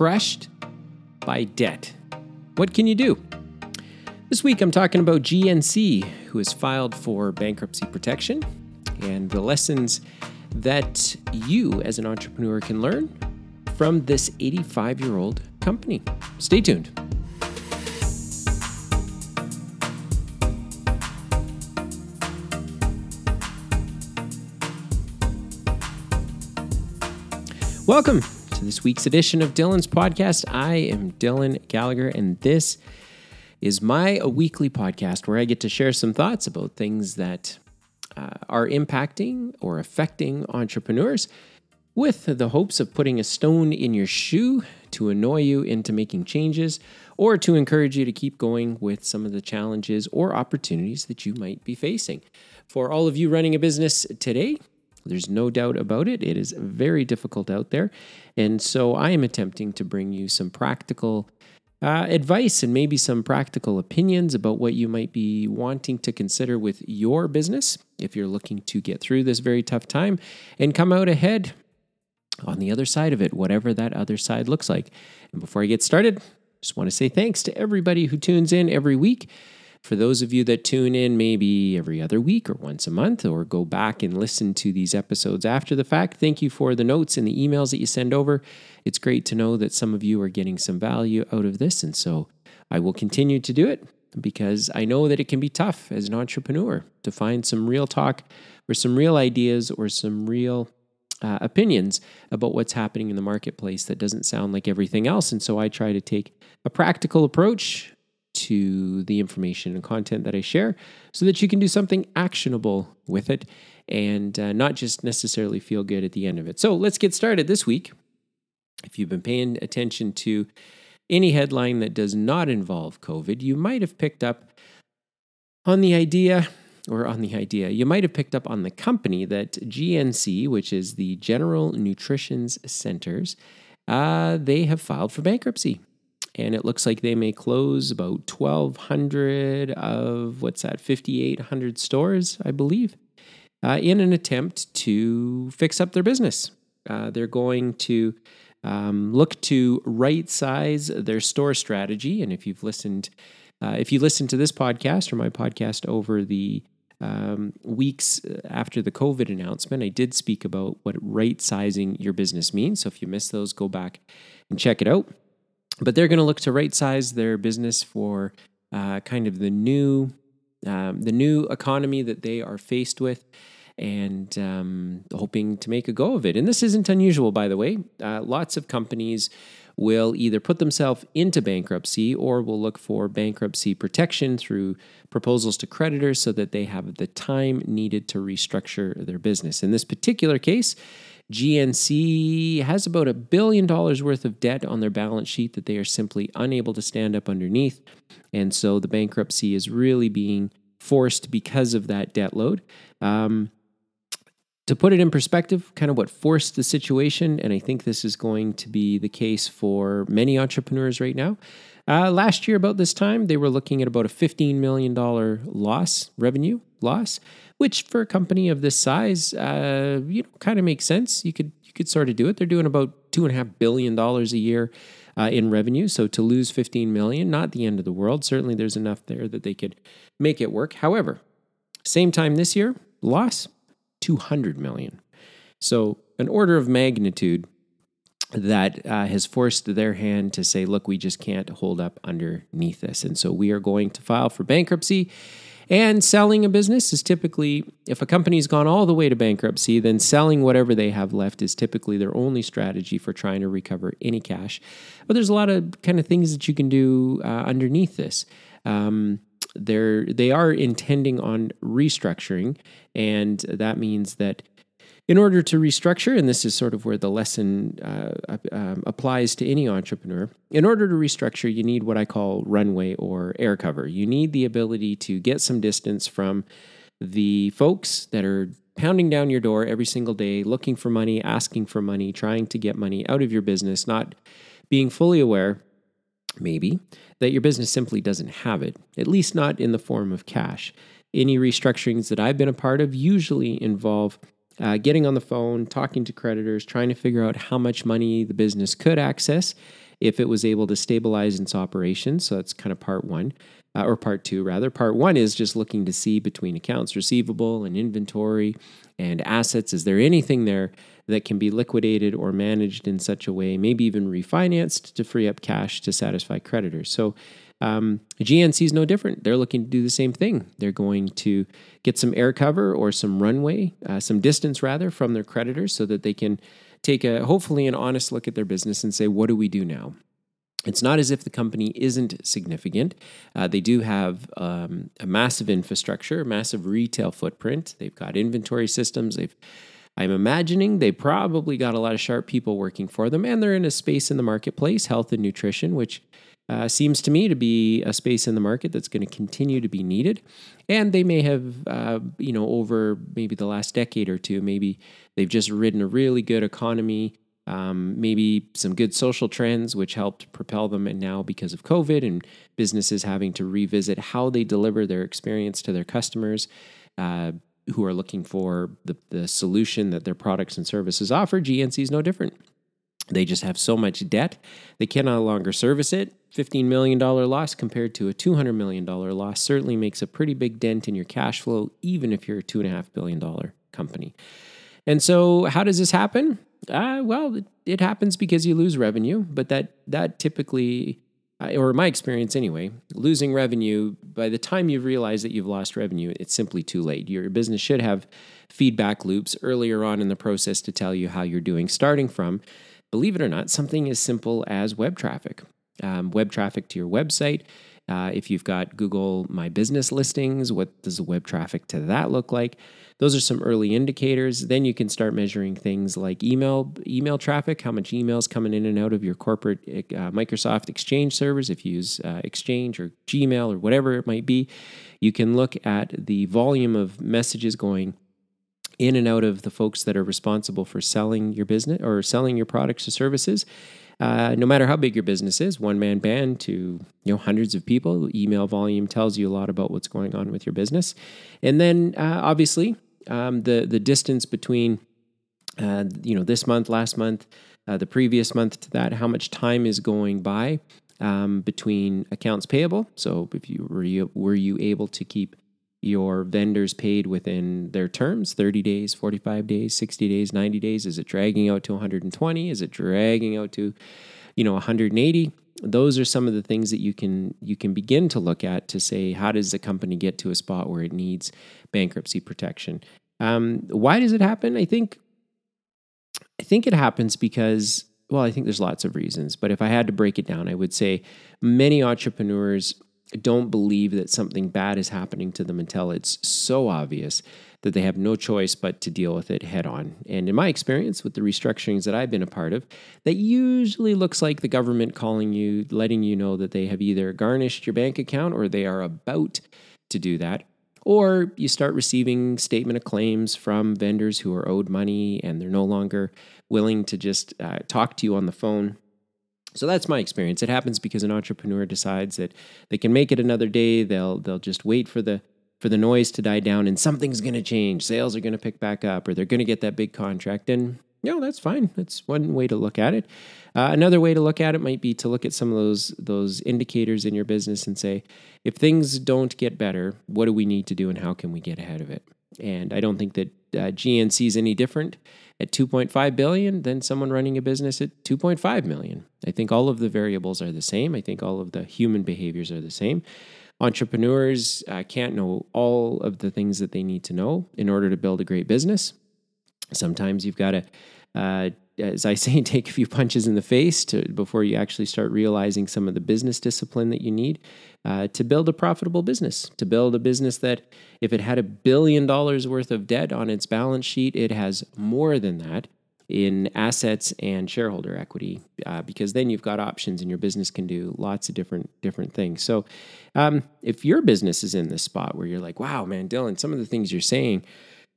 crushed by debt. What can you do? This week I'm talking about GNC, who has filed for bankruptcy protection, and the lessons that you as an entrepreneur can learn from this 85 year old company. Stay tuned. Welcome to this week's edition of Dylan's podcast. I am Dylan Gallagher, and this is my weekly podcast where I get to share some thoughts about things that uh, are impacting or affecting entrepreneurs with the hopes of putting a stone in your shoe to annoy you into making changes or to encourage you to keep going with some of the challenges or opportunities that you might be facing. For all of you running a business today, there's no doubt about it. It is very difficult out there. And so I am attempting to bring you some practical uh, advice and maybe some practical opinions about what you might be wanting to consider with your business if you're looking to get through this very tough time and come out ahead on the other side of it, whatever that other side looks like. And before I get started, just want to say thanks to everybody who tunes in every week. For those of you that tune in maybe every other week or once a month, or go back and listen to these episodes after the fact, thank you for the notes and the emails that you send over. It's great to know that some of you are getting some value out of this. And so I will continue to do it because I know that it can be tough as an entrepreneur to find some real talk or some real ideas or some real uh, opinions about what's happening in the marketplace that doesn't sound like everything else. And so I try to take a practical approach to the information and content that I share so that you can do something actionable with it and uh, not just necessarily feel good at the end of it. So let's get started this week. If you've been paying attention to any headline that does not involve COVID, you might have picked up on the idea, or on the idea, you might have picked up on the company that GNC, which is the General Nutrition Centers, uh, they have filed for bankruptcy and it looks like they may close about 1,200 of what's that, 5,800 stores, I believe, uh, in an attempt to fix up their business. Uh, they're going to um, look to right size their store strategy. And if you've listened, uh, if you listened to this podcast or my podcast over the um, weeks after the COVID announcement, I did speak about what right sizing your business means. So if you missed those, go back and check it out but they're going to look to right size their business for uh, kind of the new um, the new economy that they are faced with and um, hoping to make a go of it. And this isn't unusual, by the way. Uh, lots of companies will either put themselves into bankruptcy or will look for bankruptcy protection through proposals to creditors so that they have the time needed to restructure their business. In this particular case, GNC has about a billion dollars worth of debt on their balance sheet that they are simply unable to stand up underneath. And so the bankruptcy is really being forced because of that debt load. Um, to put it in perspective, kind of what forced the situation, and I think this is going to be the case for many entrepreneurs right now. Uh, last year, about this time, they were looking at about a $15 million loss, revenue loss which for a company of this size, uh, you know, kind of makes sense. You could you could sort of do it. They're doing about two and a half billion dollars a year uh, in revenue. So to lose 15 million, not the end of the world. Certainly, there's enough there that they could make it work. However, same time this year, loss 200 million. So an order of magnitude that uh, has forced their hand to say, look, we just can't hold up underneath this. And so we are going to file for bankruptcy. And selling a business is typically, if a company's gone all the way to bankruptcy, then selling whatever they have left is typically their only strategy for trying to recover any cash. But there's a lot of kind of things that you can do uh, underneath this. Um, they're they are intending on restructuring, and that means that in order to restructure, and this is sort of where the lesson uh, um, applies to any entrepreneur, in order to restructure, you need what I call runway or air cover. You need the ability to get some distance from the folks that are pounding down your door every single day, looking for money, asking for money, trying to get money out of your business, not being fully aware, maybe, that your business simply doesn't have it, at least not in the form of cash. Any restructurings that I've been a part of usually involve uh, getting on the phone, talking to creditors, trying to figure out how much money the business could access, if it was able to stabilize its operations. So that's kind of part one, uh, or part two, rather. Part one is just looking to see between accounts receivable and inventory and assets, is there anything there that can be liquidated or managed in such a way, maybe even refinanced to free up cash to satisfy creditors? So um, GNC is no different. They're looking to do the same thing. They're going to get some air cover or some runway, uh, some distance rather, from their creditors so that they can take a hopefully an honest look at their business and say, what do we do now? It's not as if the company isn't significant. Uh, they do have um, a massive infrastructure, a massive retail footprint. They've got inventory systems. They've, I'm imagining they probably got a lot of sharp people working for them, and they're in a space in the marketplace, health and nutrition, which uh, seems to me to be a space in the market that's going to continue to be needed. And they may have, uh, you know, over maybe the last decade or two, maybe they've just ridden a really good economy, um, maybe some good social trends, which helped propel them. And now, because of COVID and businesses having to revisit how they deliver their experience to their customers, uh, who are looking for the, the solution that their products and services offer, GNC is no different. They just have so much debt, they can no longer service it. $15 million loss compared to a $200 million loss certainly makes a pretty big dent in your cash flow, even if you're a $2.5 billion company. And so, how does this happen? Uh, well, it, happens because you lose revenue, but that, that typically, or my experience anyway, losing revenue, by the time you realize that you've lost revenue, it's simply too late. Your business should have feedback loops earlier on in the process to tell you how you're doing, starting from believe it or not, something as simple as web traffic. Um, web traffic to your website. Uh, if you've got Google My Business listings, what does the web traffic to that look like? Those are some early indicators. Then you can start measuring things like email email traffic, how much emails coming in and out of your corporate uh, Microsoft Exchange servers. If you use uh, Exchange or Gmail or whatever it might be, you can look at the volume of messages going in and out of the folks that are responsible for selling your business or selling your products or services. Uh, no matter how big your business is, one man band to you know hundreds of people, email volume tells you a lot about what's going on with your business. And then uh, obviously um, the the distance between uh, you know this month, last month, uh, the previous month to that, how much time is going by um, between accounts payable. So if you were you were you able to keep your vendors paid within their terms 30 days 45 days 60 days 90 days? Is it dragging out to 120 is it dragging out to you know 180 those are some of the things that you can you can begin to look at to say how does the company get to a spot where it needs bankruptcy protection? Um, why does it happen? I think i think it happens because well i think there's lots of reasons but if i had to break it down i would say many entrepreneurs don't believe that something bad is happening to them until it's so obvious that they have no choice but to deal with it head on. And in my experience with the restructurings that I've been a part of, that usually looks like the government calling you, letting you know that they have either garnished your bank account or they are about to do that. Or you start receiving statement of claims from vendors who are owed money and they're no longer willing to just uh, talk to you on the phone so that's my experience. It happens because an entrepreneur decides that they can make it another day. They'll they'll just wait for the for the noise to die down and something's going to change. Sales are going to pick back up or they're going to get that big contract and you know, that's fine. That's one way to look at it. Uh, another way to look at it might be to look at some of those those indicators in your business and say, if things don't get better, what do we need to do and how can we get ahead of it? And I don't think that uh, GNC is any different at 2.5 billion than someone running a business at 2.5 million. I think all of the variables are the same. I think all of the human behaviors are the same. Entrepreneurs uh, can't know all of the things that they need to know in order to build a great business. Sometimes you've got to uh, as I say, take a few punches in the face to, before you actually start realizing some of the business discipline that you need uh, to build a profitable business. To build a business that, if it had a billion dollars worth of debt on its balance sheet, it has more than that in assets and shareholder equity, uh, because then you've got options and your business can do lots of different different things. So, um, if your business is in this spot where you're like, "Wow, man, Dylan, some of the things you're saying."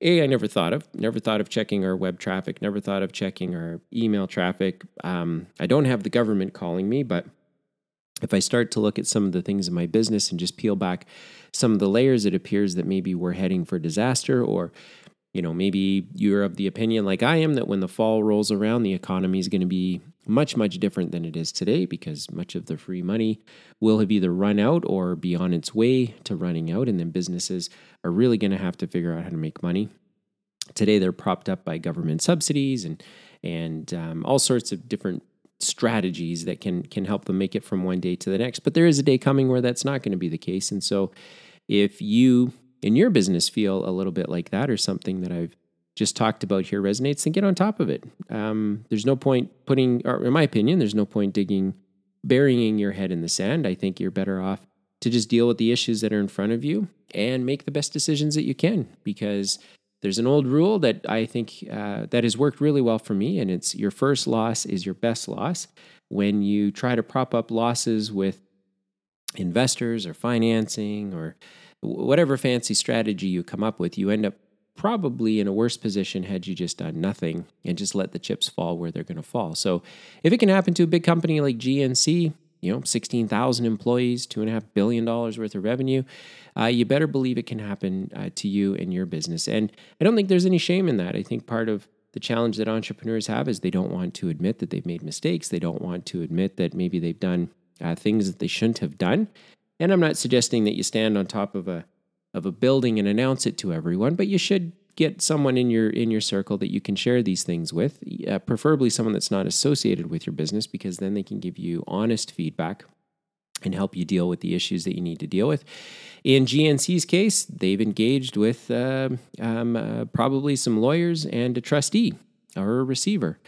A, I never thought of. Never thought of checking our web traffic. Never thought of checking our email traffic. Um, I don't have the government calling me, but if I start to look at some of the things in my business and just peel back some of the layers, it appears that maybe we're heading for disaster or you know, maybe you're of the opinion, like I am, that when the fall rolls around, the economy is going to be much, much different than it is today because much of the free money will have either run out or be on its way to running out. And then businesses are really going to have to figure out how to make money. Today, they're propped up by government subsidies and and um, all sorts of different strategies that can can help them make it from one day to the next. But there is a day coming where that's not going to be the case. And so, if you in your business feel a little bit like that or something that I've just talked about here resonates, then get on top of it. Um, there's no point putting, or in my opinion, there's no point digging, burying your head in the sand. I think you're better off to just deal with the issues that are in front of you and make the best decisions that you can because there's an old rule that I think uh, that has worked really well for me, and it's your first loss is your best loss. When you try to prop up losses with investors or financing or whatever fancy strategy you come up with, you end up probably in a worse position had you just done nothing and just let the chips fall where they're going to fall. So if it can happen to a big company like GNC, you know, 16,000 employees, $2.5 billion worth of revenue, uh, you better believe it can happen uh, to you and your business. And I don't think there's any shame in that. I think part of the challenge that entrepreneurs have is they don't want to admit that they've made mistakes. They don't want to admit that maybe they've done uh, things that they shouldn't have done. And I'm not suggesting that you stand on top of a of a building and announce it to everyone, but you should get someone in your in your circle that you can share these things with, uh, preferably someone that's not associated with your business because then they can give you honest feedback and help you deal with the issues that you need to deal with. In GNC's case, they've engaged with uh, um, uh, probably some lawyers and a trustee or a receiver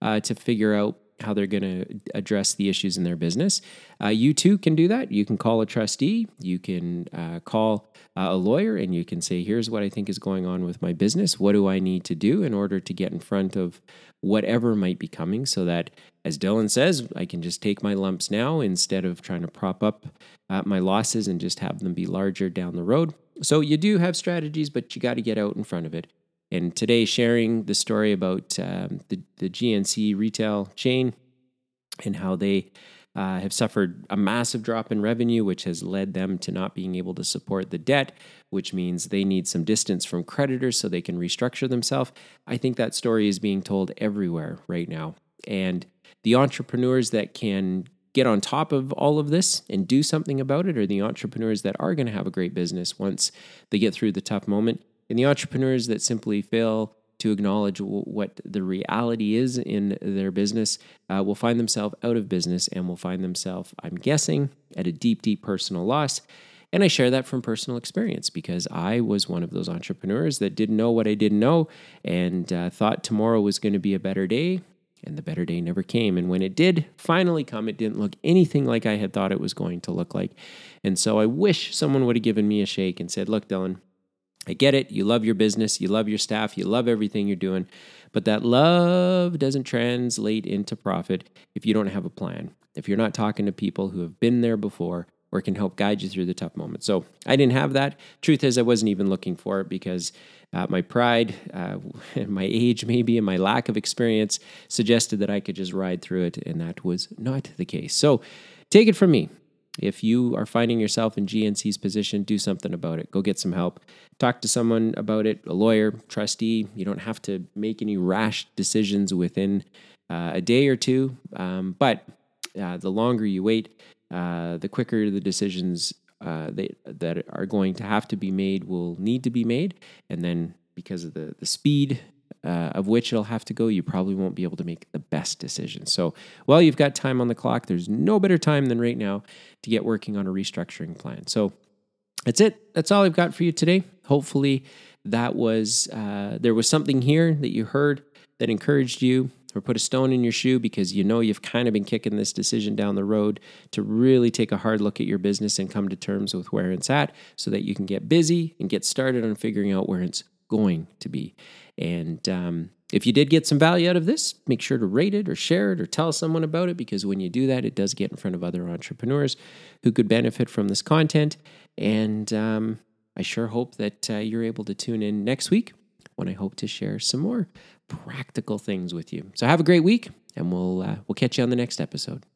uh, to figure out how they're going to address the issues in their business. Uh, you too can do that. You can call a trustee, you can uh, call uh, a lawyer, and you can say, Here's what I think is going on with my business. What do I need to do in order to get in front of whatever might be coming so that, as Dylan says, I can just take my lumps now instead of trying to prop up uh, my losses and just have them be larger down the road. So you do have strategies, but you got to get out in front of it. And today, sharing the story about um, the, the GNC retail chain and how they uh, have suffered a massive drop in revenue, which has led them to not being able to support the debt, which means they need some distance from creditors so they can restructure themselves. I think that story is being told everywhere right now. And the entrepreneurs that can get on top of all of this and do something about it are the entrepreneurs that are going to have a great business once they get through the tough moment and the entrepreneurs that simply fail to acknowledge what the reality is in their business uh, will find themselves out of business and will find themselves, I'm guessing, at a deep, deep personal loss. And I share that from personal experience because I was one of those entrepreneurs that didn't know what I didn't know and uh, thought tomorrow was going to be a better day. And the better day never came. And when it did finally come, it didn't look anything like I had thought it was going to look like. And so I wish someone would have given me a shake and said, Look, Dylan, I get it. You love your business, you love your staff, you love everything you're doing, but that love doesn't translate into profit if you don't have a plan. If you're not talking to people who have been there before or can help guide you through the tough moments. So I didn't have that. Truth is, I wasn't even looking for it because uh, my pride, uh, my age, maybe, and my lack of experience suggested that I could just ride through it, and that was not the case. So take it from me. If you are finding yourself in GNC's position, do something about it. Go get some help. Talk to someone about it, a lawyer, trustee. You don't have to make any rash decisions within uh, a day or two. Um, but uh, the longer you wait, uh, the quicker the decisions uh, that are going to have to be made will need to be made. And then because of the, the speed uh, of which it'll have to go, you probably won't be able to make the best decision. So while you've got time on the clock, there's no better time than right now to get working on a restructuring plan. So that's it. That's all I've got for you today. Hopefully, that was uh, there was something here that you heard that encouraged you or put a stone in your shoe because you know you've kind of been kicking this decision down the road to really take a hard look at your business and come to terms with where it's at so that you can get busy and get started on figuring out where it's going to be. And um, if you did get some value out of this, make sure to rate it or share it or tell someone about it because when you do that, it does get in front of other entrepreneurs who could benefit from this content. And um, I sure hope that uh, you're able to tune in next week when I hope to share some more practical things with you. So have a great week, and we'll uh, we'll catch you on the next episode.